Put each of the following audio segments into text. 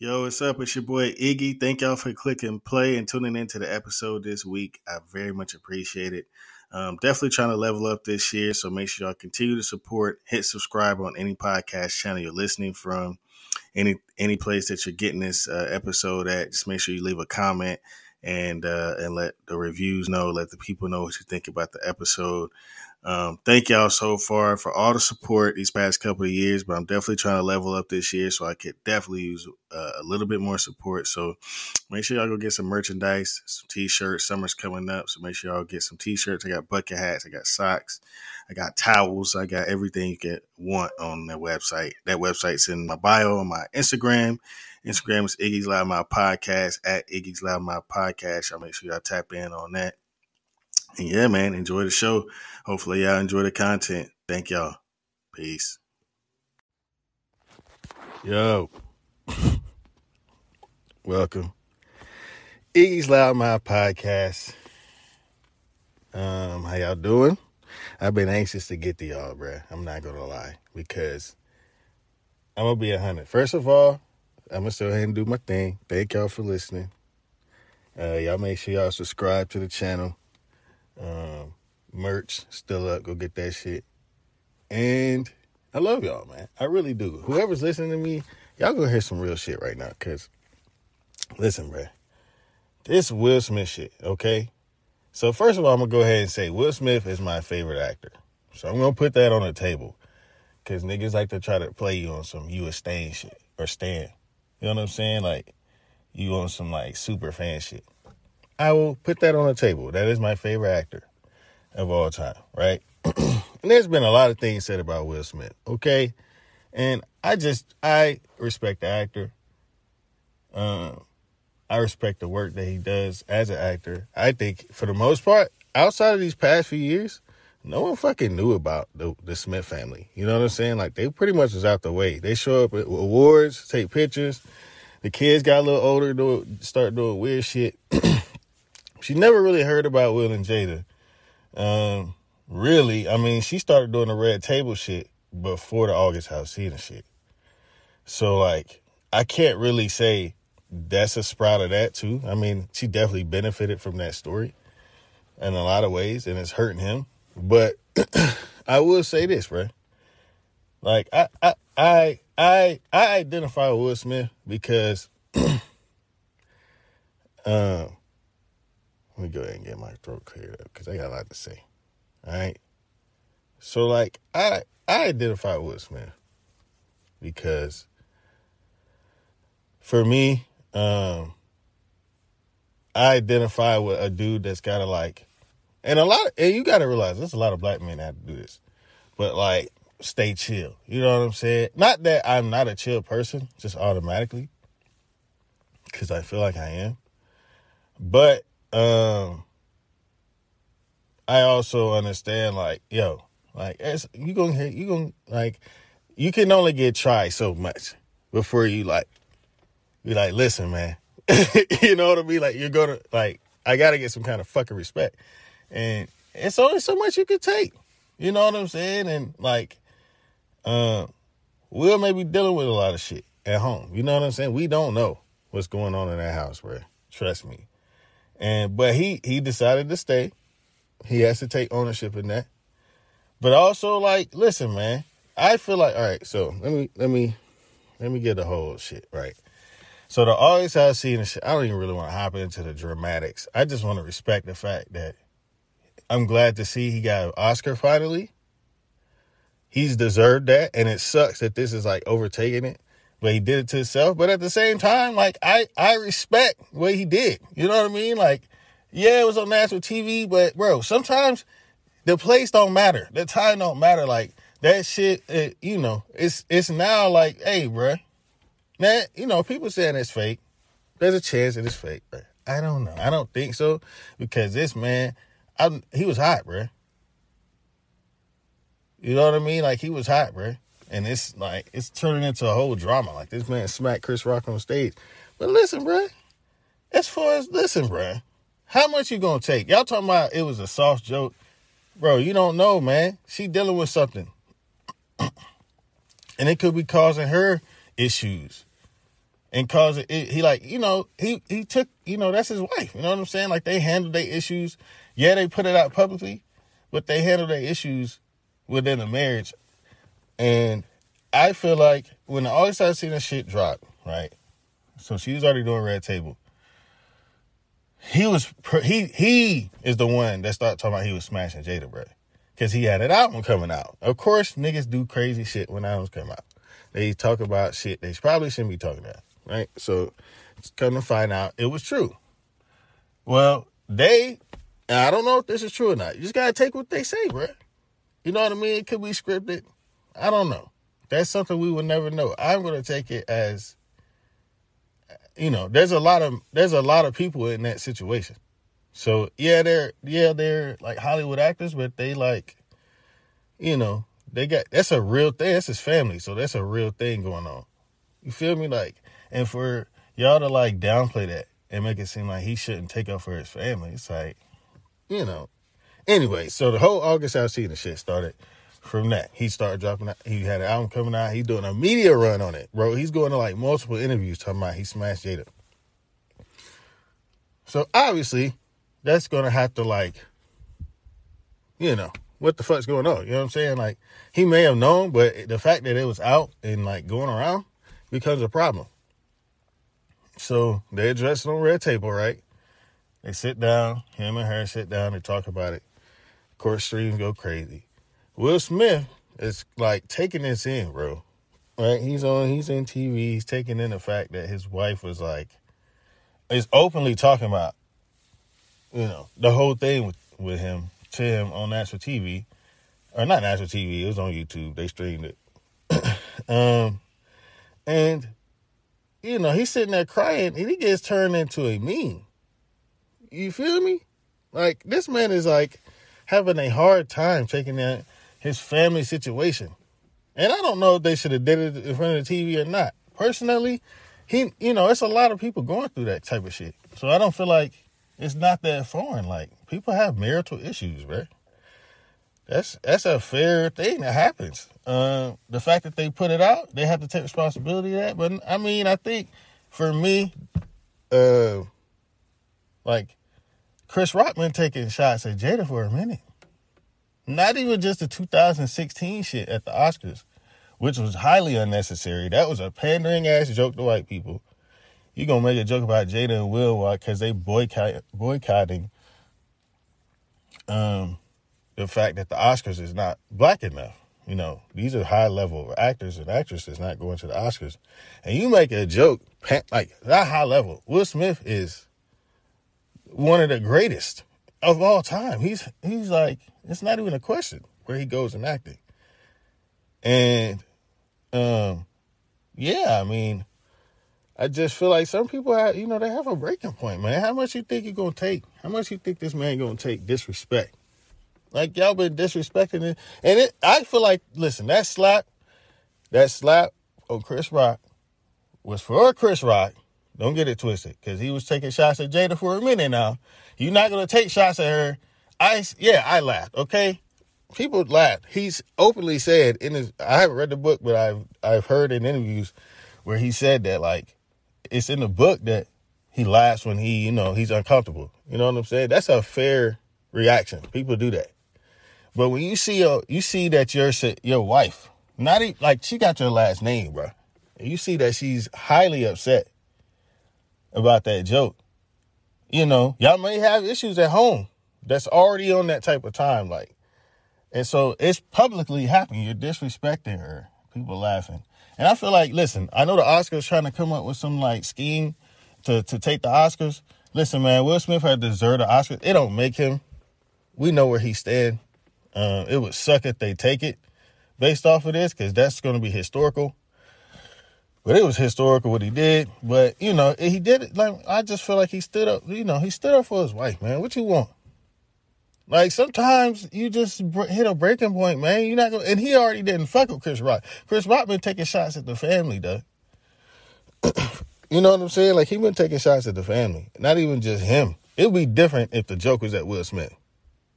Yo, what's up? It's your boy Iggy. Thank y'all for clicking play and tuning into the episode this week. I very much appreciate it. Um, definitely trying to level up this year, so make sure y'all continue to support. Hit subscribe on any podcast channel you're listening from, any any place that you're getting this uh, episode at. Just make sure you leave a comment and uh, and let the reviews know, let the people know what you think about the episode. Um, thank y'all so far for all the support these past couple of years, but I'm definitely trying to level up this year, so I could definitely use uh, a little bit more support. So make sure y'all go get some merchandise, some t-shirts. Summer's coming up, so make sure y'all get some t-shirts. I got bucket hats, I got socks, I got towels, I got everything you can want on that website. That website's in my bio on my Instagram. Instagram is Iggy's Loudmouth Podcast at Iggy's Loudmouth Podcast. Y'all make sure y'all tap in on that. And yeah, man, enjoy the show. Hopefully, y'all enjoy the content. Thank y'all. Peace. Yo. Welcome. Iggy's Loud Mouth Podcast. Um, how y'all doing? I've been anxious to get to y'all, bruh. I'm not gonna lie. Because I'm gonna be a hundred. First of all, I'm gonna go ahead and do my thing. Thank y'all for listening. Uh, y'all make sure y'all subscribe to the channel. Um, merch still up. Go get that shit. And I love y'all, man. I really do. Whoever's listening to me, y'all gonna hear some real shit right now. Cause listen, bro, this Will Smith shit. Okay. So first of all, I'm gonna go ahead and say Will Smith is my favorite actor. So I'm gonna put that on the table. Cause niggas like to try to play you on some you a Stan shit or Stan. You know what I'm saying? Like you on some like super fan shit. I will put that on the table. That is my favorite actor of all time, right? and there's been a lot of things said about Will Smith, okay? And I just I respect the actor. Um, I respect the work that he does as an actor. I think for the most part, outside of these past few years, no one fucking knew about the, the Smith family. You know what I'm saying? Like they pretty much was out the way. They show up at awards, take pictures. The kids got a little older, do start doing weird shit. she never really heard about Will and Jada. Um, really, I mean, she started doing the red table shit before the August Alsina shit. So like, I can't really say that's a sprout of that too. I mean, she definitely benefited from that story in a lot of ways, and it's hurting him. But I will say this, bro. Like I, I, I, I, I identify with Will Smith because, um, let me go ahead and get my throat cleared up because I got a lot to say. All right. So like I, I identify with Smith because for me, um, I identify with a dude that's got to like, and a lot, of, and you got to realize there's a lot of black men that have to do this, but like stay chill. You know what I'm saying? Not that I'm not a chill person, just automatically, because I feel like I am. But um, I also understand, like, yo, like, you gonna you gonna like, you can only get tried so much before you like, be like, listen, man, you know what I mean? Like, you're gonna like, I gotta get some kind of fucking respect, and it's only so much you can take. You know what I'm saying? And like, uh, Will may be dealing with a lot of shit at home. You know what I'm saying? We don't know what's going on in that house, bro. Trust me. And but he he decided to stay. He has to take ownership in that. But also, like, listen, man. I feel like all right. So let me let me let me get the whole shit right. So the always I see the shit. I don't even really want to hop into the dramatics. I just want to respect the fact that I'm glad to see he got an Oscar finally. He's deserved that, and it sucks that this is like overtaking it. But he did it to himself. But at the same time, like I I respect what he did. You know what I mean? Like, yeah, it was on national TV, but bro, sometimes the place don't matter, the time don't matter. Like that shit, it, you know, it's it's now like, hey, bro, man, you know, people saying it's fake. There's a chance it is fake, but I don't know. I don't think so because this man, I he was hot, bro. You know what I mean? Like he was hot, bro. And it's like it's turning into a whole drama. Like this man smacked Chris Rock on stage. But listen, bro. As far as listen, bro. How much you gonna take? Y'all talking about it was a soft joke, bro? You don't know, man. She dealing with something, and it could be causing her issues. and cause it, it, he like you know he he took you know that's his wife you know what i'm saying like they handled their issues yeah they put it out publicly but they handled their issues within the marriage and i feel like when the august alsina shit drop, right so she was already doing red table he was he he is the one that started talking about he was smashing jada bro because he had an album coming out of course niggas do crazy shit when albums come out they talk about shit they probably shouldn't be talking about right? So come to find out it was true. Well, they, I don't know if this is true or not. You just gotta take what they say, bro. You know what I mean? It could be scripted. I don't know. That's something we will never know. I'm gonna take it as, you know, there's a lot of there's a lot of people in that situation. So yeah, they're yeah they're like Hollywood actors, but they like, you know, they got that's a real thing. That's his family, so that's a real thing going on. You feel me? Like and for y'all to like downplay that and make it seem like he shouldn't take up for his family, it's like, you know. Anyway, so the whole August Alsina shit started from that. He started dropping out. He had an album coming out. He's doing a media run on it, bro. He's going to like multiple interviews talking about he smashed Jada. So obviously, that's gonna have to like, you know, what the fuck's going on? You know what I'm saying? Like, he may have known, but the fact that it was out and like going around becomes a problem. So they address it on red table, right? They sit down, him and her sit down, they talk about it. Court streams go crazy. Will Smith is like taking this in, bro. Right? He's on he's in TV, he's taking in the fact that his wife was like is openly talking about, you know, the whole thing with, with him to him on national TV. Or not national TV, it was on YouTube. They streamed it. um and you know, he's sitting there crying and he gets turned into a meme. You feel me? Like this man is like having a hard time taking that his family situation. And I don't know if they should have did it in front of the TV or not. Personally, he you know, it's a lot of people going through that type of shit. So I don't feel like it's not that foreign. Like people have marital issues, right? That's that's a fair thing that happens. Uh, the fact that they put it out, they have to take responsibility of that. But I mean, I think for me, uh, like Chris Rockman taking shots at Jada for a minute. Not even just the 2016 shit at the Oscars, which was highly unnecessary. That was a pandering ass joke to white people. You gonna make a joke about Jada and Will because they boycott boycotting um the fact that the Oscars is not black enough. You know, these are high level actors and actresses not going to the Oscars. And you make a joke, like that high level. Will Smith is one of the greatest of all time. He's he's like, it's not even a question where he goes in acting. And um yeah, I mean, I just feel like some people have, you know, they have a breaking point, man. How much you think you're gonna take? How much you think this man gonna take disrespect? Like y'all been disrespecting it, and it. I feel like listen, that slap, that slap on Chris Rock was for Chris Rock. Don't get it twisted, because he was taking shots at Jada for a minute now. You're not gonna take shots at her. I yeah, I laughed. Okay, people laughed. He's openly said in his. I haven't read the book, but I've I've heard in interviews where he said that like it's in the book that he laughs when he you know he's uncomfortable. You know what I'm saying? That's a fair reaction. People do that. But when you see you see that your your wife, not even, like she got your last name, bro. And you see that she's highly upset about that joke. You know, y'all may have issues at home that's already on that type of time, like, and so it's publicly happening. You're disrespecting her. People laughing, and I feel like, listen, I know the Oscars trying to come up with some like scheme to to take the Oscars. Listen, man, Will Smith had deserved the Oscars. It don't make him. We know where he stand. Um, it would suck if they take it based off of this because that's going to be historical. But it was historical what he did. But you know, he did it. Like I just feel like he stood up. You know, he stood up for his wife, man. What you want? Like sometimes you just hit a breaking point, man. You're not gonna. And he already didn't fuck with Chris Rock. Chris Rock been taking shots at the family, though. you know what I'm saying? Like he been taking shots at the family. Not even just him. It would be different if the joke was at Will Smith,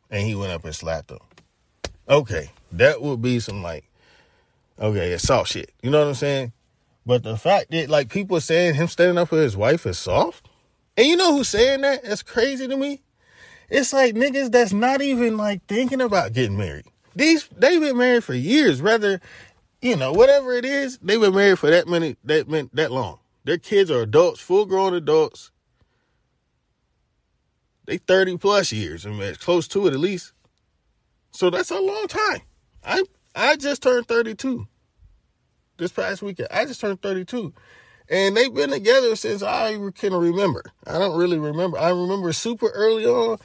and he went up and slapped him. Okay, that would be some like, okay, soft shit. You know what I'm saying? But the fact that like people saying him standing up for his wife is soft, and you know who's saying that? That's crazy to me. It's like niggas that's not even like thinking about getting married. These they've been married for years. Rather, you know, whatever it is, they've been married for that many that meant that long. Their kids are adults, full grown adults. They 30 plus years. I mean, close to it at least. So that's a long time. I I just turned 32 this past weekend. I just turned 32. And they've been together since I can remember. I don't really remember. I remember super early on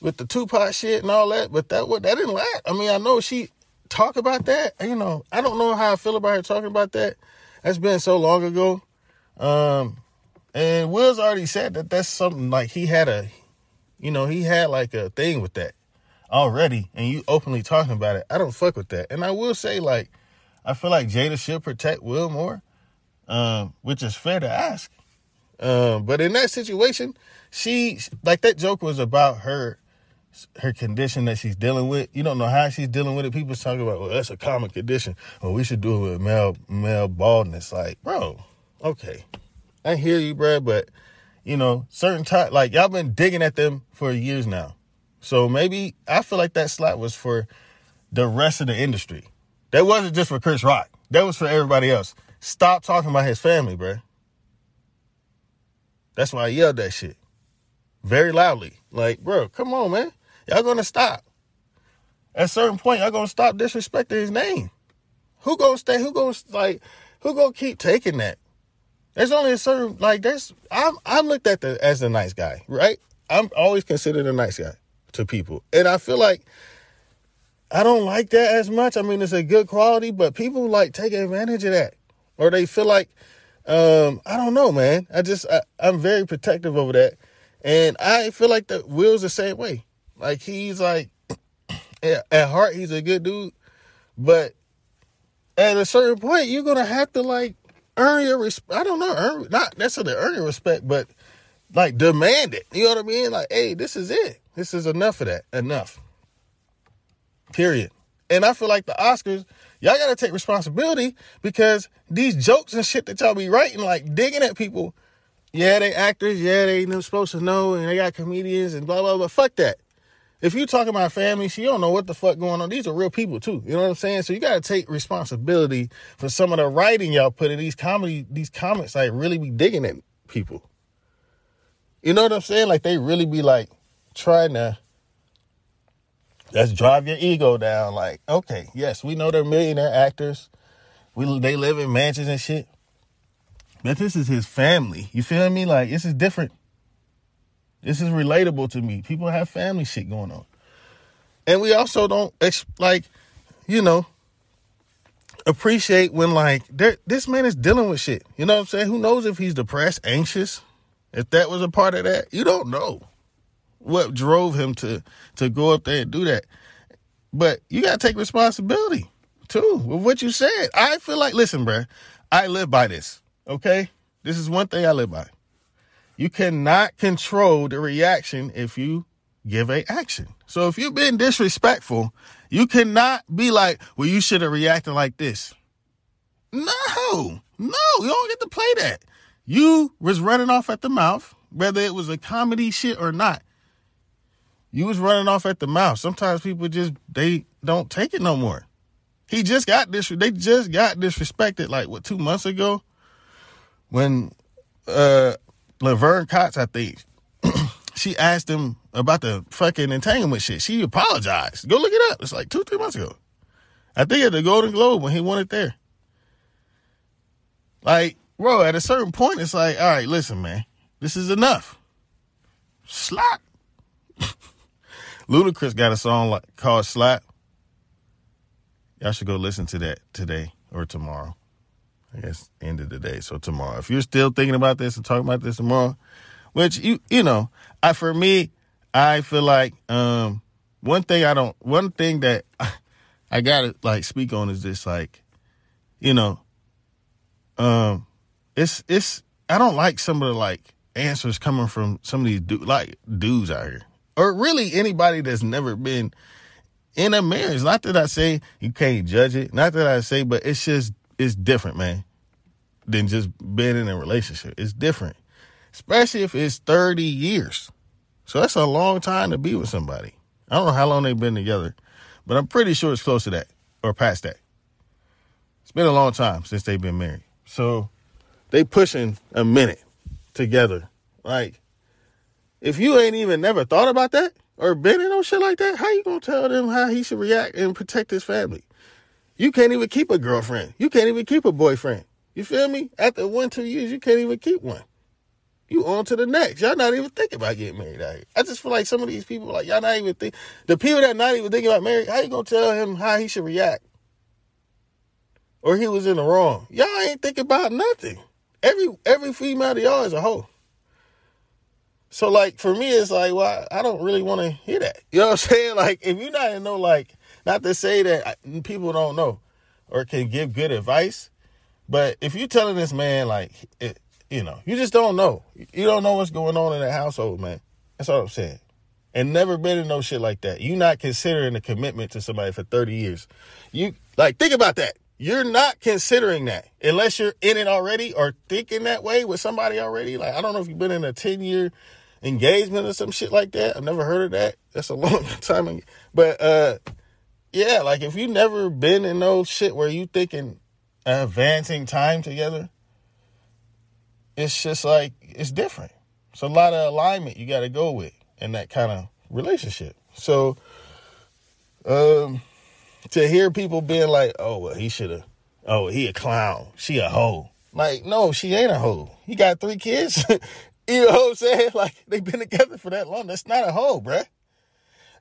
with the Tupac shit and all that, but that what that didn't last. I mean, I know she talk about that. You know, I don't know how I feel about her talking about that. That's been so long ago. Um, and Will's already said that that's something like he had a, you know, he had like a thing with that already, and you openly talking about it. I don't fuck with that. And I will say, like, I feel like Jada should protect Will more, um, which is fair to ask. Um, but in that situation, she like that joke was about her her condition that she's dealing with. You don't know how she's dealing with it. People talking about, well, that's a common condition. Well, we should do it with male male baldness. Like, bro, okay, I hear you, bro, but you know, certain time, like y'all been digging at them for years now. So maybe I feel like that slap was for the rest of the industry. That wasn't just for Chris Rock. That was for everybody else. Stop talking about his family, bro. That's why I yelled that shit very loudly. Like, bro, come on, man. Y'all gonna stop. At a certain point, y'all gonna stop disrespecting his name. Who gonna stay? Who gonna like? Who gonna keep taking that? There's only a certain like. There's I'm I'm looked at the, as a nice guy, right? I'm always considered a nice guy to people, and I feel like I don't like that as much. I mean, it's a good quality, but people like take advantage of that, or they feel like um I don't know, man. I just I, I'm very protective over that, and I feel like the Will's the same way. Like he's like at heart he's a good dude, but at a certain point you're gonna have to like earn your respect. I don't know, earn not necessarily earn your respect, but like demand it. You know what I mean? Like, hey, this is it. This is enough of that. Enough. Period. And I feel like the Oscars, y'all gotta take responsibility because these jokes and shit that y'all be writing, like digging at people. Yeah, they actors. Yeah, they supposed to know, and they got comedians and blah blah blah. Fuck that if you talking about family, she don't know what the fuck going on. These are real people too. You know what I'm saying? So you got to take responsibility for some of the writing y'all put in these comedy, these comments. Like really be digging at people. You know what I'm saying? Like they really be like trying to. Let's drive your ego down. Like, okay, yes, we know they're millionaire actors. We they live in mansions and shit. But this is his family. You feel me? Like this is different. This is relatable to me. People have family shit going on. And we also don't like, you know, appreciate when like this man is dealing with shit. You know what I'm saying? Who knows if he's depressed, anxious? If that was a part of that, you don't know what drove him to to go up there and do that. But you gotta take responsibility too with what you said. I feel like, listen, bruh, I live by this. Okay, this is one thing I live by. You cannot control the reaction if you give a action. So if you've been disrespectful, you cannot be like, well, you should have reacted like this. No, no, you don't get to play that. You was running off at the mouth, whether it was a comedy shit or not. You was running off at the mouth. Sometimes people just they don't take it no more. He just got this. They just got disrespected like what two months ago when uh Laverne Cox, I think, she asked him about the fucking entanglement shit. She apologized. Go look it up. It's like two, three months ago. I think at the Golden Globe when he won it there. Like, bro, at a certain point, it's like, all right, listen, man, this is enough. Slap. Ludacris got a song like, called Slap. Y'all should go listen to that today or tomorrow. Guess end of the day. So tomorrow, if you're still thinking about this and talking about this tomorrow, which you you know, I for me, I feel like um one thing I don't one thing that I, I gotta like speak on is this like, you know, um it's it's I don't like some of the like answers coming from some of these du- like dudes out here. Or really anybody that's never been in a marriage. Not that I say you can't judge it. Not that I say, but it's just it's different, man. Than just being in a relationship. It's different, especially if it's 30 years. So that's a long time to be with somebody. I don't know how long they've been together, but I'm pretty sure it's close to that or past that. It's been a long time since they've been married. So they pushing a minute together. Like, if you ain't even never thought about that or been in no shit like that, how you gonna tell them how he should react and protect his family? You can't even keep a girlfriend. You can't even keep a boyfriend. You feel me? After one, two years, you can't even keep one. You on to the next. Y'all not even thinking about getting married out here. I just feel like some of these people, like y'all not even think the people that not even thinking about marriage, how you gonna tell him how he should react? Or he was in the wrong. Y'all ain't thinking about nothing. Every every female to y'all is a hoe. So like for me, it's like, well, I don't really want to hear that. You know what I'm saying? Like if you're not in no like, not to say that people don't know or can give good advice, but if you're telling this man like, it, you know, you just don't know. You don't know what's going on in that household, man. That's all I'm saying. And never been in no shit like that. You not considering a commitment to somebody for 30 years. You like think about that. You're not considering that unless you're in it already or thinking that way with somebody already. Like I don't know if you've been in a 10 year engagement or some shit like that. I've never heard of that. That's a long time. But uh yeah, like if you never been in no shit where you thinking advancing time together, it's just like it's different. It's a lot of alignment you got to go with in that kind of relationship. So, um, to hear people being like, "Oh, well, he should have," "Oh, he a clown," "She a hoe," like, no, she ain't a hoe. He got three kids. you know what I'm saying? Like they've been together for that long. That's not a hoe, bruh.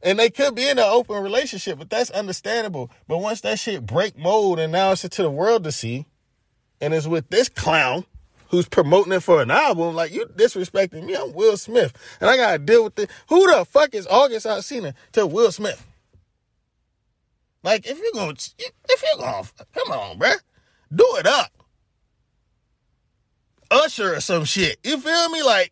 And they could be in an open relationship, but that's understandable. But once that shit break mold and now it's to the world to see, and it's with this clown who's promoting it for an album, like you disrespecting me. I'm Will Smith. And I gotta deal with this. Who the fuck is August Alsina to Will Smith? Like if you're gonna if you're gonna come on, bruh. Do it up. Usher or some shit. You feel me? Like,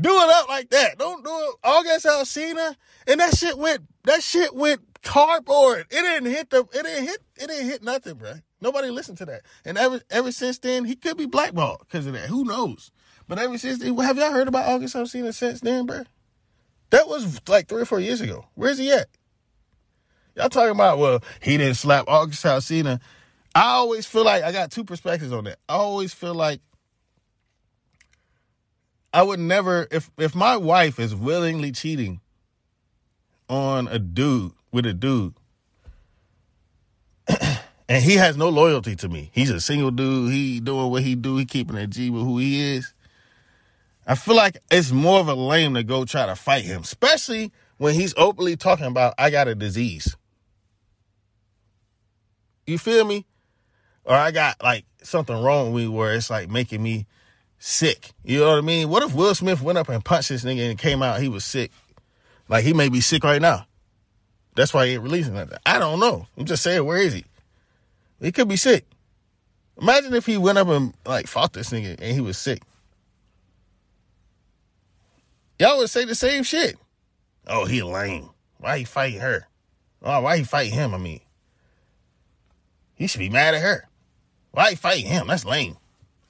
do it up like that. Don't do it. August Alsina. And that shit went that shit went cardboard. It didn't hit the it didn't hit it didn't hit nothing, bruh. Nobody listened to that. And ever ever since then, he could be blackballed because of that. Who knows? But ever since then, have y'all heard about August Alsina since then, bro? That was like three or four years ago. Where's he at? Y'all talking about, well, he didn't slap August Alsina. I always feel like I got two perspectives on that. I always feel like I would never if if my wife is willingly cheating on a dude with a dude and he has no loyalty to me. He's a single dude. He doing what he do. He keeping a G with who he is. I feel like it's more of a lame to go try to fight him, especially when he's openly talking about I got a disease. You feel me? Or I got like something wrong with me where it's like making me sick. You know what I mean? What if Will Smith went up and punched this nigga and came out he was sick? Like he may be sick right now. That's why he ain't releasing that. I don't know. I'm just saying, where is he? He could be sick. Imagine if he went up and like fought this nigga and he was sick. Y'all would say the same shit. Oh, he lame. Why he fighting her? Oh, why he fighting him? I mean, he should be mad at her. Why he fighting him? That's lame.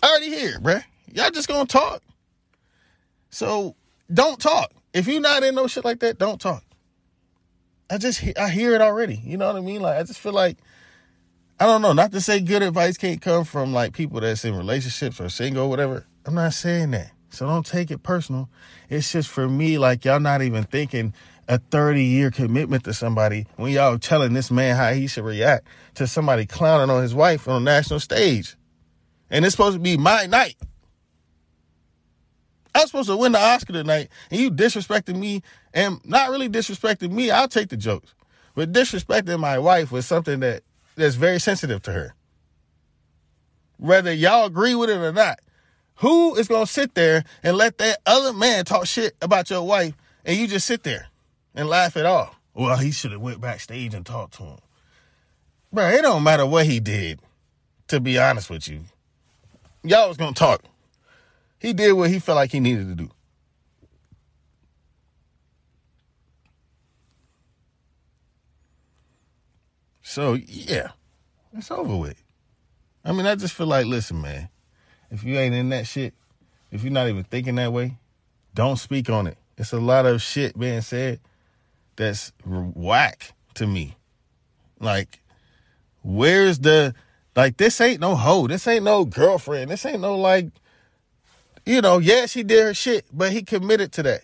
I already here, bruh. Y'all just gonna talk. So don't talk. If you're not in no shit like that, don't talk. I just I hear it already. You know what I mean? Like I just feel like I don't know. Not to say good advice can't come from like people that's in relationships or single or whatever. I'm not saying that. So don't take it personal. It's just for me, like y'all not even thinking a 30 year commitment to somebody when y'all telling this man how he should react to somebody clowning on his wife on a national stage. And it's supposed to be my night. I'm supposed to win the Oscar tonight, and you disrespecting me, and not really disrespecting me. I'll take the jokes, but disrespecting my wife was something that that's very sensitive to her. Whether y'all agree with it or not, who is gonna sit there and let that other man talk shit about your wife, and you just sit there and laugh it off? Well, he should have went backstage and talked to him. Bro, it don't matter what he did. To be honest with you, y'all was gonna talk. He did what he felt like he needed to do. So yeah, it's over with. I mean, I just feel like, listen, man, if you ain't in that shit, if you're not even thinking that way, don't speak on it. It's a lot of shit being said that's whack to me. Like, where's the like this ain't no hoe. This ain't no girlfriend. This ain't no like you know, yeah, she did her shit, but he committed to that.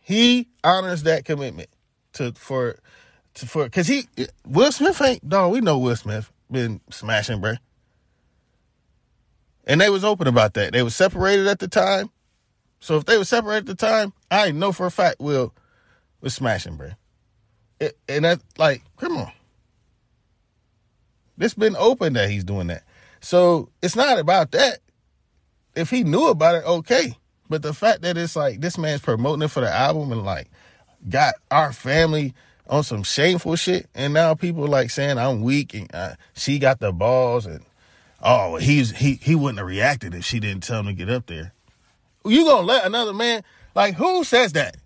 He honors that commitment to for to for cause he Will Smith ain't dog, we know Will Smith been smashing, bruh. And they was open about that. They was separated at the time. So if they were separated at the time, I know for a fact Will was smashing, bruh. And that like, come on. It's been open that he's doing that. So it's not about that. If he knew about it, okay. But the fact that it's like this man's promoting it for the album and like got our family on some shameful shit, and now people like saying I'm weak and uh, she got the balls and oh he's he he wouldn't have reacted if she didn't tell him to get up there. You gonna let another man like who says that?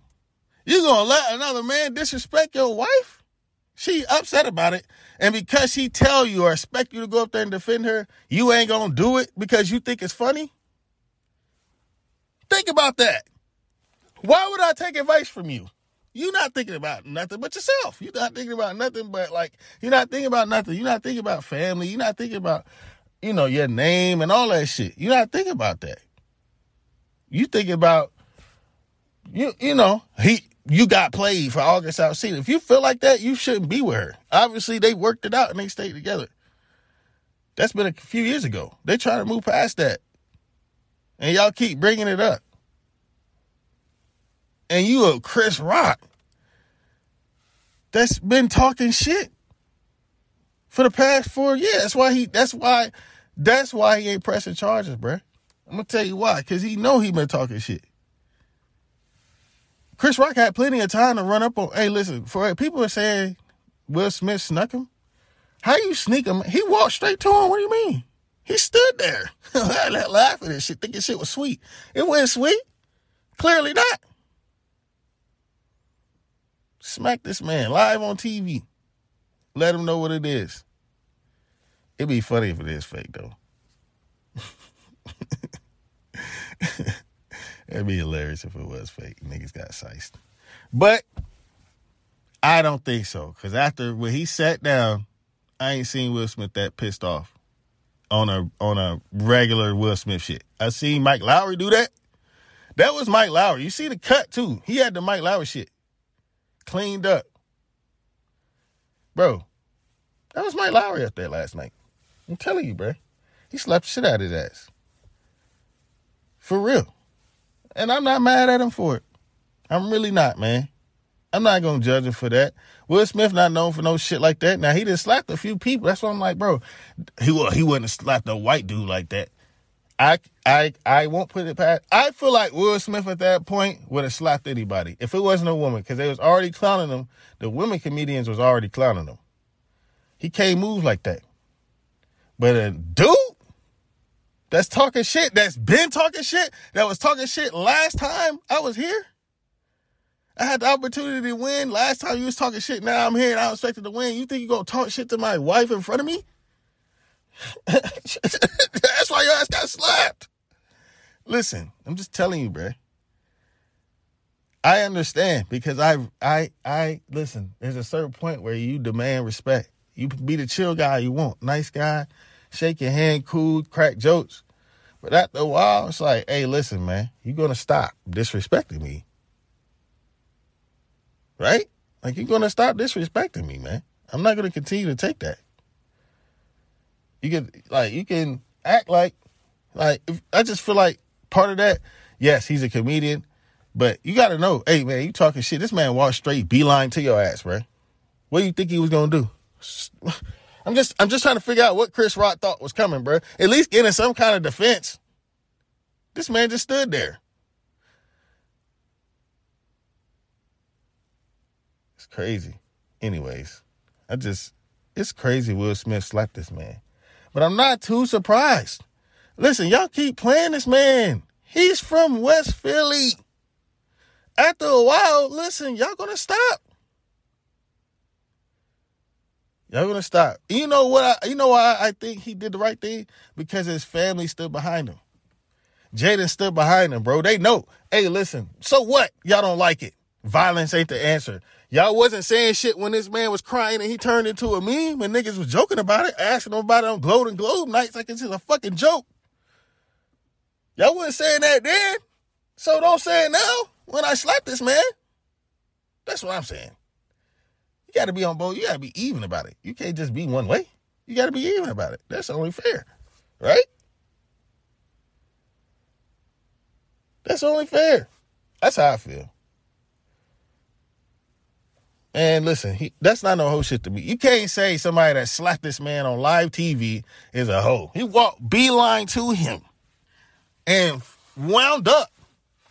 You gonna let another man disrespect your wife? She upset about it. And because she tell you or expect you to go up there and defend her, you ain't gonna do it because you think it's funny? Think about that. Why would I take advice from you? You're not thinking about nothing but yourself. You're not thinking about nothing but like you're not thinking about nothing. You're not thinking about family. You're not thinking about, you know, your name and all that shit. You're not thinking about that. You thinking about you you know, he you got played for August Alsina. If you feel like that, you shouldn't be with her. Obviously, they worked it out and they stayed together. That's been a few years ago. They try to move past that. And y'all keep bringing it up. And you a Chris Rock that's been talking shit for the past four years. That's why he that's why that's why he ain't pressing charges, bruh. I'm gonna tell you why. Cause he know he been talking shit. Chris Rock had plenty of time to run up on. Hey, listen, for people are saying Will Smith snuck him. How you sneak him? He walked straight to him. What do you mean? He stood there, laughing and shit, thinking shit was sweet. It wasn't sweet. Clearly not. Smack this man live on TV. Let him know what it is. It'd be funny if it is fake though. It'd be hilarious if it was fake. Niggas got sized. But I don't think so. Cause after when he sat down, I ain't seen Will Smith that pissed off on a on a regular Will Smith shit. I seen Mike Lowry do that. That was Mike Lowry. You see the cut too. He had the Mike Lowry shit cleaned up. Bro, that was Mike Lowry up there last night. I'm telling you, bro. He slapped shit out of his ass. For real. And I'm not mad at him for it. I'm really not, man. I'm not gonna judge him for that. Will Smith not known for no shit like that. Now he just slapped a few people. That's why I'm like, bro, he well, he wouldn't have slapped a white dude like that. I I I won't put it past. I feel like Will Smith at that point would have slapped anybody if it wasn't a woman because they was already clowning him. The women comedians was already clowning him. He can't move like that. But a dude that's talking shit, that's been talking shit, that was talking shit last time I was here. I had the opportunity to win. Last time you was talking shit, now I'm here and I expected to win. You think you gonna talk shit to my wife in front of me? That's why your ass got slapped. Listen, I'm just telling you, bruh. I understand because I I I listen, there's a certain point where you demand respect. You be the chill guy you want, nice guy, shake your hand, cool, crack jokes. But after a while, it's like, hey, listen, man, you're gonna stop disrespecting me. Right? Like you're gonna stop disrespecting me, man. I'm not gonna continue to take that. You can like you can act like like if, I just feel like part of that. Yes, he's a comedian, but you got to know, hey man, you talking shit. This man walked straight beeline to your ass, bro. What do you think he was gonna do? I'm just I'm just trying to figure out what Chris Rock thought was coming, bro. At least getting some kind of defense. This man just stood there. Crazy. Anyways, I just it's crazy Will Smith slapped this man. But I'm not too surprised. Listen, y'all keep playing this man. He's from West Philly. After a while, listen, y'all gonna stop. Y'all gonna stop. You know what? I, you know why I think he did the right thing because his family stood behind him. Jaden stood behind him, bro. They know. Hey, listen. So what? Y'all don't like it. Violence ain't the answer. Y'all wasn't saying shit when this man was crying and he turned into a meme and niggas was joking about it, asking about it on Golden Globe nights like it's just a fucking joke. Y'all wasn't saying that then. So don't say it now when I slap this man. That's what I'm saying. You got to be on both. You got to be even about it. You can't just be one way. You got to be even about it. That's only fair, right? That's only fair. That's how I feel. And listen, he, that's not no hoe shit to me. You can't say somebody that slapped this man on live TV is a hoe. He walked beeline to him and wound up,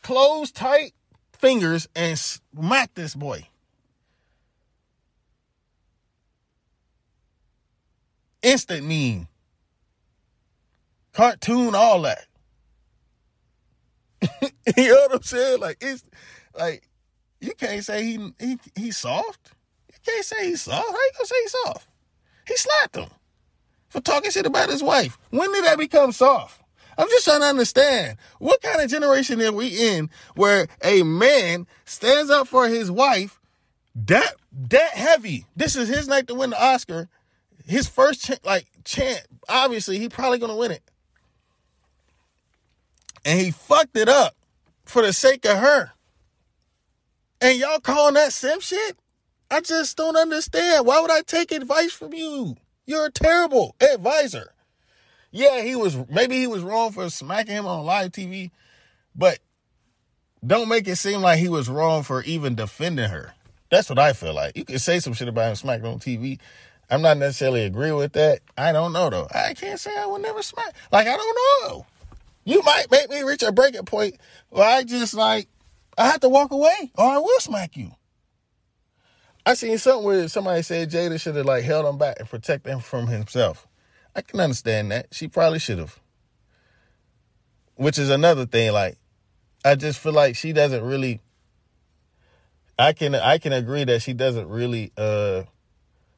closed tight fingers, and smacked this boy. Instant meme. Cartoon, all that. you know what I'm saying? Like it's like you can't say he he he's soft. You can't say he's soft. How you gonna say he's soft? He slapped him for talking shit about his wife. When did that become soft? I'm just trying to understand what kind of generation are we in where a man stands up for his wife that that heavy. This is his night to win the Oscar. His first ch- like chance. Obviously, he probably gonna win it, and he fucked it up for the sake of her. And y'all calling that simp shit? I just don't understand. Why would I take advice from you? You're a terrible advisor. Yeah, he was maybe he was wrong for smacking him on live TV, but don't make it seem like he was wrong for even defending her. That's what I feel like. You can say some shit about him smacking on TV. I'm not necessarily agree with that. I don't know though. I can't say I would never smack. Like I don't know. You might make me reach a breaking point where I just like I have to walk away or I will smack you. I seen something where somebody said Jada should have like held him back and protect him from himself. I can understand that. She probably should have. Which is another thing. Like, I just feel like she doesn't really. I can I can agree that she doesn't really uh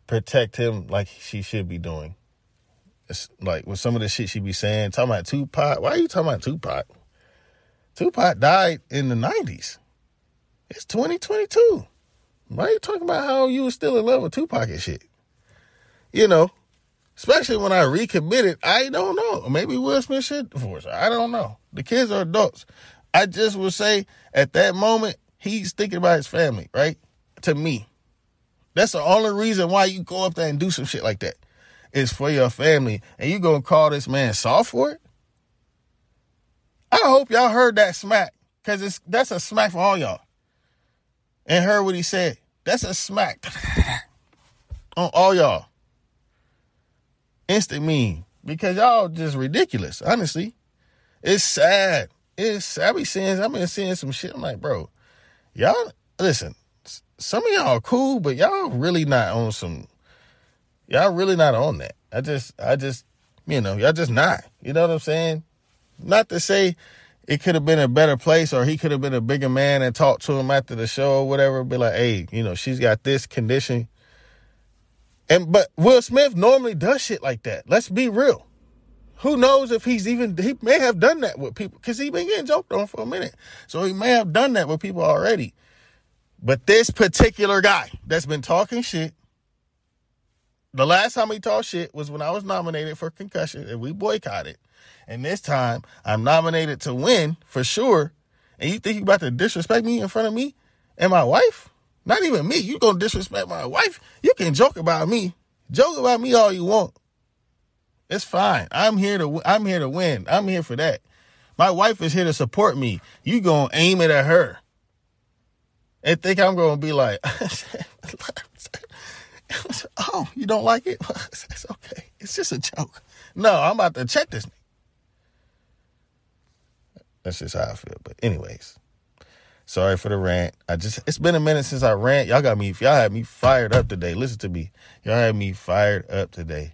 protect him like she should be doing. It's like with some of the shit she be saying, talking about Tupac. Why are you talking about Tupac? Tupac died in the 90s. It's 2022. Why are you talking about how you were still in love with Tupac and shit? You know, especially when I recommitted, I don't know. Maybe Will Smith should divorce. I don't know. The kids are adults. I just would say at that moment, he's thinking about his family, right? To me. That's the only reason why you go up there and do some shit like that. It's for your family. And you gonna call this man soft for it? I hope y'all heard that smack because it's that's a smack for all y'all. And heard what he said. That's a smack on all y'all. Instant meme because y'all just ridiculous. Honestly, it's sad. It's I be seeing I've been seeing some shit. I'm like, bro, y'all listen. Some of y'all are cool, but y'all really not on some. Y'all really not on that. I just, I just, you know, y'all just not. You know what I'm saying? Not to say it could have been a better place or he could have been a bigger man and talked to him after the show or whatever. Be like, hey, you know, she's got this condition. And but Will Smith normally does shit like that. Let's be real. Who knows if he's even he may have done that with people because he been getting joked on for a minute. So he may have done that with people already. But this particular guy that's been talking shit the last time he talked shit was when I was nominated for concussion and we boycotted. And this time I'm nominated to win for sure. And you think you about to disrespect me in front of me and my wife? Not even me. You gonna disrespect my wife? You can joke about me. Joke about me all you want. It's fine. I'm here to I'm here to win. I'm here for that. My wife is here to support me. You gonna aim it at her. And think I'm gonna be like oh, you don't like it? it's okay. It's just a joke. No, I'm about to check this. That's just how I feel. But anyways, sorry for the rant. I just it's been a minute since I rant. Y'all got me. If y'all had me fired up today. Listen to me. Y'all had me fired up today.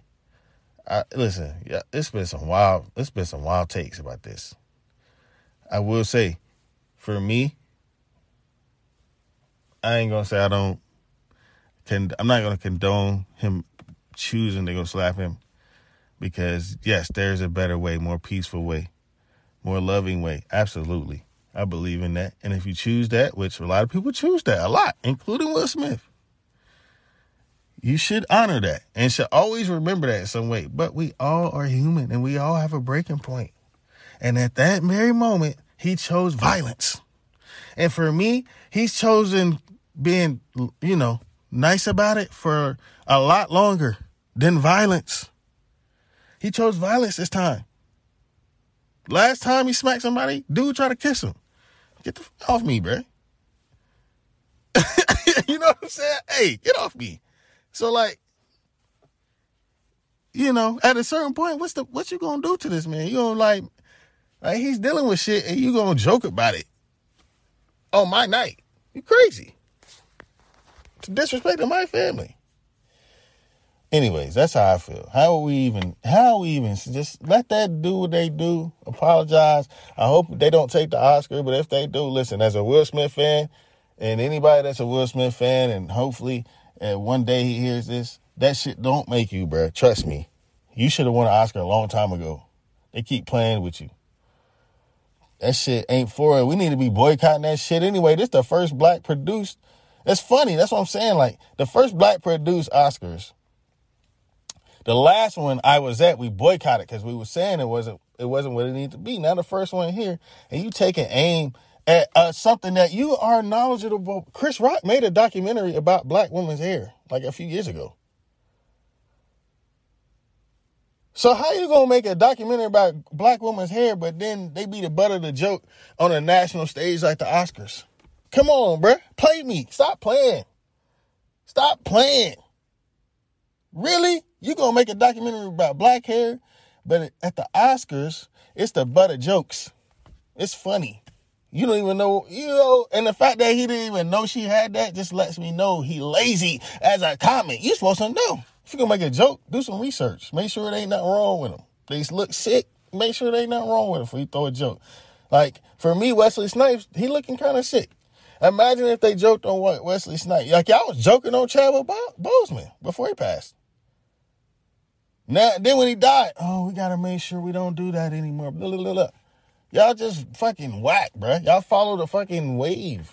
I, listen, yeah, it's been some wild. It's been some wild takes about this. I will say, for me, I ain't gonna say I don't can I'm not to condone him choosing to go slap him because yes, there's a better way, more peaceful way, more loving way. Absolutely. I believe in that. And if you choose that, which a lot of people choose that a lot, including Will Smith, you should honor that and should always remember that in some way. But we all are human and we all have a breaking point. And at that very moment, he chose violence. And for me, he's chosen being, you know, nice about it for a lot longer than violence. He chose violence this time. Last time he smacked somebody, dude tried to kiss him. Get the off me, bro. you know what I'm saying? Hey, get off me. So like, you know, at a certain point, what's the what you gonna do to this man? You gonna like, like he's dealing with shit, and you gonna joke about it on my night? You crazy? To disrespect to my family. Anyways, that's how I feel. How we even? How we even? Just let that do what they do. Apologize. I hope they don't take the Oscar, but if they do, listen. As a Will Smith fan, and anybody that's a Will Smith fan, and hopefully, uh, one day he hears this, that shit don't make you, bro. Trust me. You should have won an Oscar a long time ago. They keep playing with you. That shit ain't for it. We need to be boycotting that shit anyway. This the first black produced. That's funny. That's what I'm saying. Like the first black produced Oscars the last one I was at, we boycotted because we were saying it wasn't it wasn't what it needed to be. Now the first one here, and you taking aim at uh, something that you are knowledgeable. About. Chris Rock made a documentary about black women's hair like a few years ago. So how you gonna make a documentary about black women's hair, but then they be the butt of the joke on a national stage like the Oscars? Come on, bruh. Play me. Stop playing. Stop playing. Really? You gonna make a documentary about black hair, but at the Oscars, it's the butt of jokes. It's funny. You don't even know, you know, and the fact that he didn't even know she had that just lets me know he lazy as a comic. You supposed to know. If you're gonna make a joke, do some research. Make sure there ain't nothing wrong with them. They look sick. Make sure there ain't nothing wrong with them before you throw a joke. Like for me, Wesley Snipes, he looking kind of sick. Imagine if they joked on what Wesley Snipes. Like y'all was joking on Chadwick Boseman before he passed. Now, then when he died, oh, we gotta make sure we don't do that anymore. Blah, blah, blah, Y'all just fucking whack, bruh. Y'all follow the fucking wave.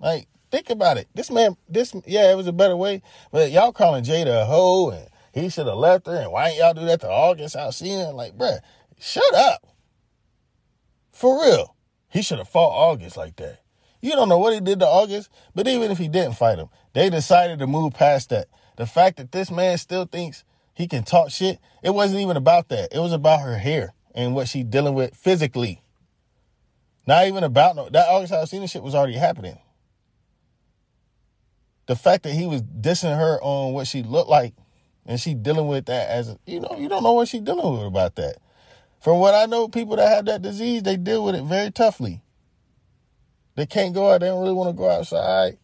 Like, think about it. This man, this, yeah, it was a better way, but y'all calling Jada a hoe and he should have left her and why ain't y'all do that to August Alsina? Like, bruh, shut up. For real. He should have fought August like that. You don't know what he did to August, but even if he didn't fight him, they decided to move past that. The fact that this man still thinks he can talk shit. It wasn't even about that. It was about her hair and what she dealing with physically. Not even about no that August Alsina shit was already happening. The fact that he was dissing her on what she looked like and she dealing with that as you know, you don't know what she dealing with about that. From what I know, people that have that disease, they deal with it very toughly. They can't go out, they don't really want to go outside.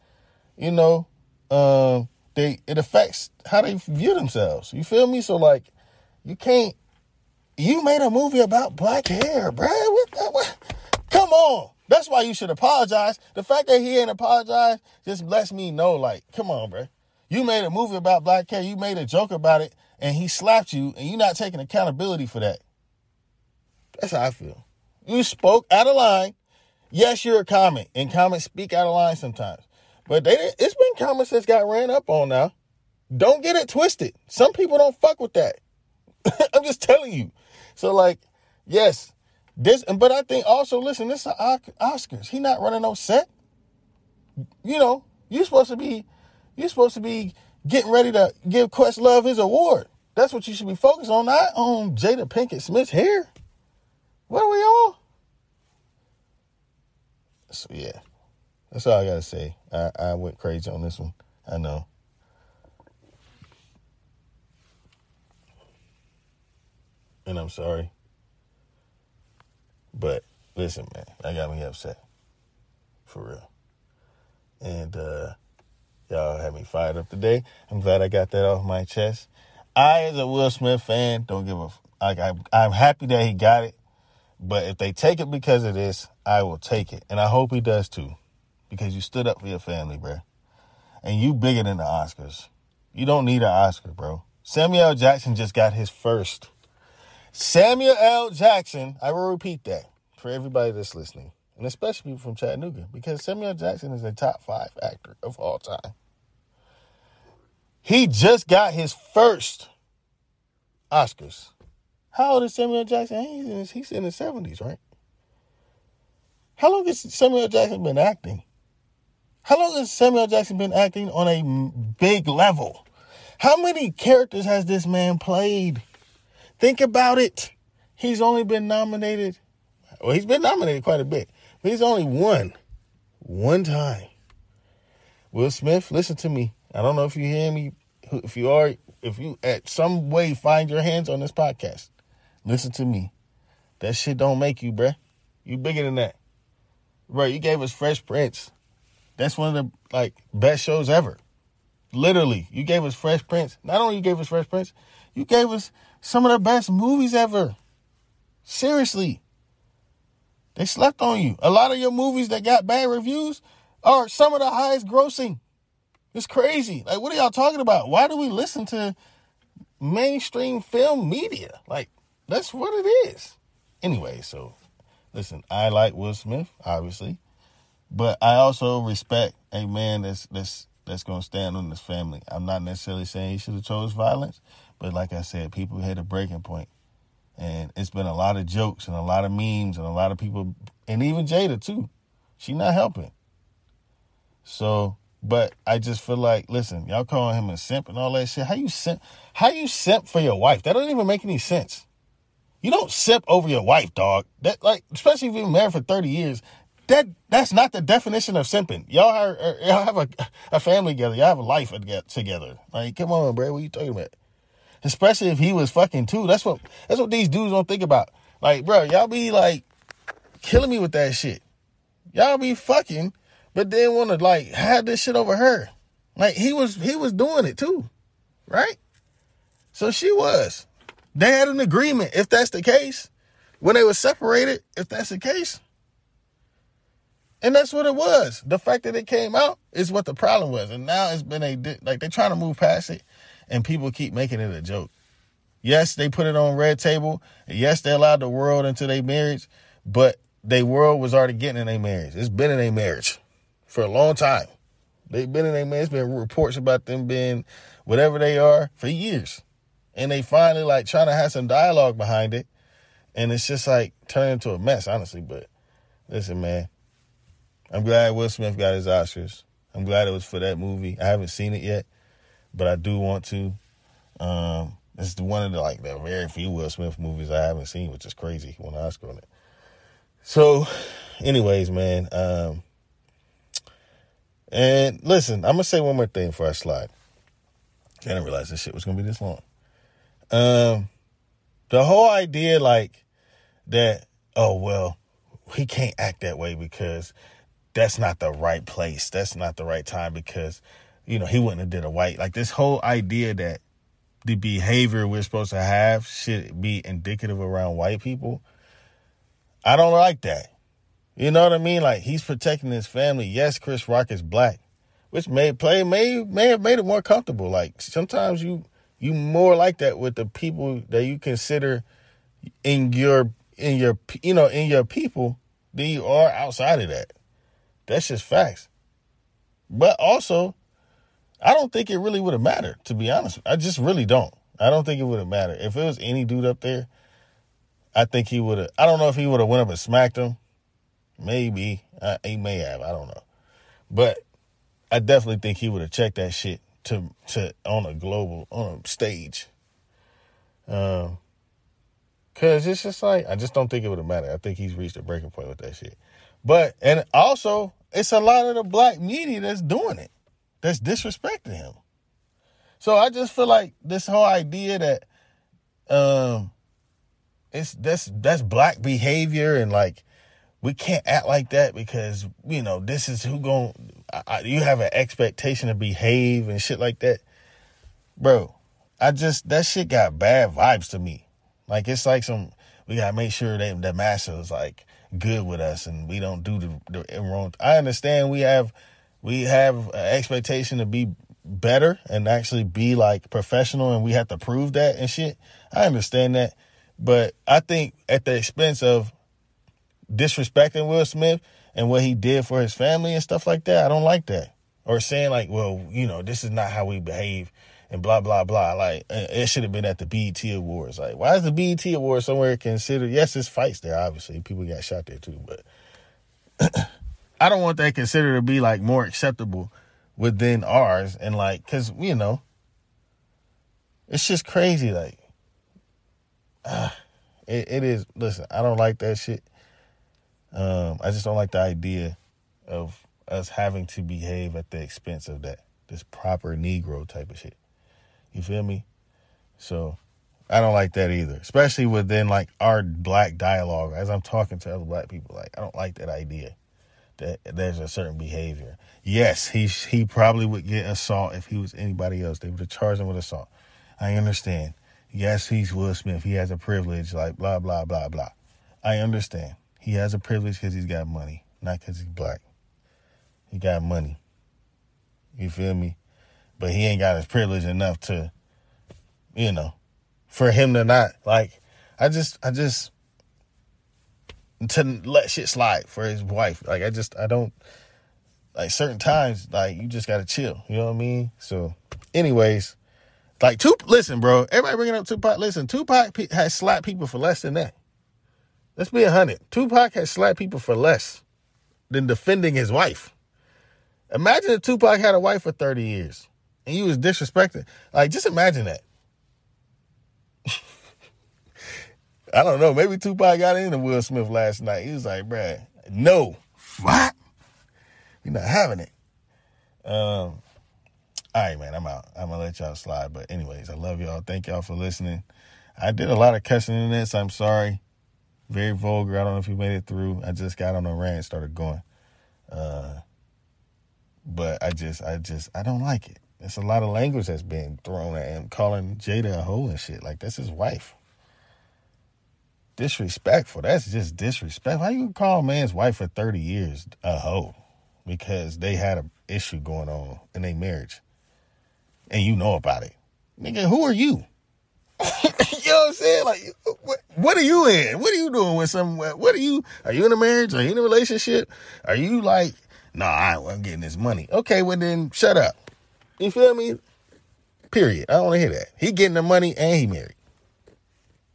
You know, um, they it affects how they view themselves. You feel me? So like, you can't. You made a movie about black hair, bro. What, what? Come on. That's why you should apologize. The fact that he ain't apologized just lets me know, like, come on, bro. You made a movie about black hair. You made a joke about it, and he slapped you, and you're not taking accountability for that. That's how I feel. You spoke out of line. Yes, you're a comic, and comics speak out of line sometimes. But they it's been comments that's got ran up on now. Don't get it twisted. Some people don't fuck with that. I'm just telling you. So like, yes, this but I think also listen, this is Oscars. He not running no set. You know, you're supposed to be you're supposed to be getting ready to give Questlove his award. That's what you should be focused on, not on Jada Pinkett Smith's hair. What are we all? So yeah. That's all I gotta say. I, I went crazy on this one. I know. And I'm sorry. But listen, man, that got me upset. For real. And uh y'all had me fired up today. I'm glad I got that off my chest. I, as a Will Smith fan, don't give a. Like, I'm, I'm happy that he got it. But if they take it because of this, I will take it. And I hope he does too because you stood up for your family, bro. And you bigger than the Oscars. You don't need an Oscar, bro. Samuel L. Jackson just got his first. Samuel L. Jackson, I will repeat that for everybody that's listening, and especially people from Chattanooga, because Samuel. Jackson is a top five actor of all time. He just got his first Oscars. How old is Samuel. Jackson? He's in his, he's in his 70s, right? How long has Samuel. Jackson been acting? How long has Samuel Jackson been acting on a big level? How many characters has this man played? Think about it. He's only been nominated. Well, he's been nominated quite a bit, but he's only won one time. Will Smith, listen to me. I don't know if you hear me. If you are, if you at some way find your hands on this podcast, listen to me. That shit don't make you, bruh. You bigger than that. Bro, you gave us Fresh Prince. That's one of the like best shows ever. Literally, you gave us Fresh Prince. Not only you gave us Fresh Prince, you gave us some of the best movies ever. Seriously. They slept on you. A lot of your movies that got bad reviews are some of the highest grossing. It's crazy. Like, what are y'all talking about? Why do we listen to mainstream film media? Like, that's what it is. Anyway, so listen, I like Will Smith, obviously, but I also respect a man that's that's that's gonna stand on his family. I'm not necessarily saying he should have chose violence, but like I said, people hit a breaking point. And it's been a lot of jokes and a lot of memes and a lot of people and even Jada too. She not helping. So but I just feel like, listen, y'all calling him a simp and all that shit. How you simp? How you simp for your wife? That doesn't even make any sense. You don't simp over your wife, dog. That like, especially if you've been married for thirty years. That that's not the definition of simping. Y'all are, er, y'all have a a family together. Y'all have a life together. Like, come on, bro. What you talking about? Especially if he was fucking too. That's what that's what these dudes don't think about. Like, bro, y'all be like killing me with that shit. Y'all be fucking but then want to like have this shit over her. Like he was he was doing it too, right? So she was. They had an agreement. If that's the case, when they were separated, if that's the case, and that's what it was. The fact that it came out is what the problem was, and now it's been a like they're trying to move past it, and people keep making it a joke. Yes, they put it on red table. Yes, they allowed the world into their marriage, but their world was already getting in their marriage. It's been in a marriage for a long time. They've been in a marriage. Been reports about them being whatever they are for years, and they finally like trying to have some dialogue behind it, and it's just like turning into a mess, honestly. But listen, man, I'm glad Will Smith got his Oscars. I'm glad it was for that movie. I haven't seen it yet, but I do want to. Um, it's one of the like the very few Will Smith movies I haven't seen, which is crazy. Won an Oscar on it. So, anyways, man. Um, and listen, I'm gonna say one more thing before I slide. I didn't realize this shit was gonna be this long. Um, the whole idea, like that. Oh well, he can't act that way because that's not the right place. That's not the right time because you know he wouldn't have did a white. Like this whole idea that the behavior we're supposed to have should be indicative around white people. I don't like that. You know what I mean? Like he's protecting his family. Yes, Chris Rock is black, which may play may may have made it more comfortable. Like sometimes you you more like that with the people that you consider in your in your you know in your people than you are outside of that. That's just facts. But also, I don't think it really would have mattered. To be honest, I just really don't. I don't think it would have mattered if it was any dude up there. I think he would have. I don't know if he would have went up and smacked him Maybe. Uh, he may have. I don't know. But I definitely think he would have checked that shit to to on a global on a stage. Um, cause it's just like I just don't think it would have mattered. I think he's reached a breaking point with that shit. But and also it's a lot of the black media that's doing it, that's disrespecting him. So I just feel like this whole idea that um it's that's that's black behavior and like we can't act like that because you know this is who going you have an expectation to behave and shit like that bro i just that shit got bad vibes to me like it's like some we gotta make sure that the master is like good with us and we don't do the, the wrong i understand we have we have expectation to be better and actually be like professional and we have to prove that and shit. I understand that. But I think at the expense of disrespecting Will Smith and what he did for his family and stuff like that, I don't like that. Or saying like, well, you know, this is not how we behave and blah blah blah. Like it should have been at the BET Awards. Like, why is the BET Awards somewhere considered? Yes, it's fights there. Obviously, people got shot there too, but I don't want that considered to be like more acceptable within ours. And like, cause you know, it's just crazy. Like, uh, it, it is. Listen, I don't like that shit. Um, I just don't like the idea of us having to behave at the expense of that. This proper Negro type of shit. You feel me? So I don't like that either, especially within like our black dialogue. As I'm talking to other black people, like I don't like that idea that there's a certain behavior. Yes, he he probably would get assault if he was anybody else. They would have charged him with assault. I understand. Yes, he's Will Smith. He has a privilege, like blah blah blah blah. I understand. He has a privilege because he's got money, not because he's black. He got money. You feel me? But he ain't got his privilege enough to, you know, for him to not like. I just, I just to let shit slide for his wife. Like I just, I don't like certain times. Like you just gotta chill. You know what I mean? So, anyways, like Tupac. Listen, bro. Everybody bringing up Tupac. Listen, Tupac has slapped people for less than that. Let's be a hundred. Tupac has slapped people for less than defending his wife. Imagine if Tupac had a wife for 30 years and he was disrespected. Like, just imagine that. I don't know. Maybe Tupac got into Will Smith last night. He was like, bruh, no. What? We're not having it. Um, all right, man, I'm out. I'm gonna let y'all slide. But anyways, I love y'all. Thank y'all for listening. I did a lot of cussing in this. I'm sorry very vulgar. I don't know if you made it through. I just got on a rant, started going. Uh, but I just, I just, I don't like it. It's a lot of language that's being thrown at him, calling Jada a hoe and shit. Like that's his wife. Disrespectful. That's just disrespectful. How you call a man's wife for thirty years a hoe because they had an issue going on in their marriage, and you know about it, nigga? Who are you? you know what I'm saying? Like, what, what are you in? What are you doing with some? What are you? Are you in a marriage? Are you in a relationship? Are you like, nah, I, am getting this money. Okay, well then, shut up. You feel me? Period. I don't want to hear that. He getting the money and he married.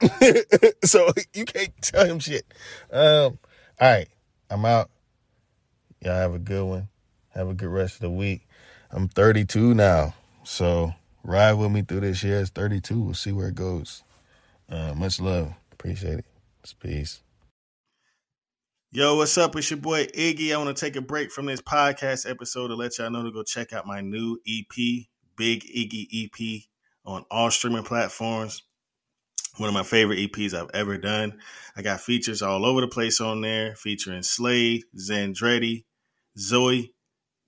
so you can't tell him shit. Um, all right, I'm out. Y'all have a good one. Have a good rest of the week. I'm 32 now, so ride with me through this year. It's 32. We'll see where it goes. Uh, much love. Appreciate it. It's peace. Yo, what's up? It's your boy Iggy. I want to take a break from this podcast episode to let y'all know to go check out my new EP, Big Iggy EP, on all streaming platforms. One of my favorite EPs I've ever done. I got features all over the place on there, featuring Slade, Zandretti, Zoe,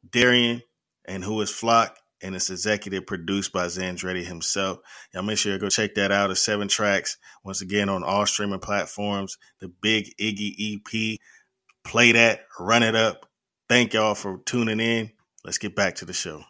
Darian, and Who is Flock and it's executive produced by Zandretti himself. Y'all make sure you go check that out. It's seven tracks, once again on all streaming platforms. The Big Iggy EP. Play that, run it up. Thank y'all for tuning in. Let's get back to the show.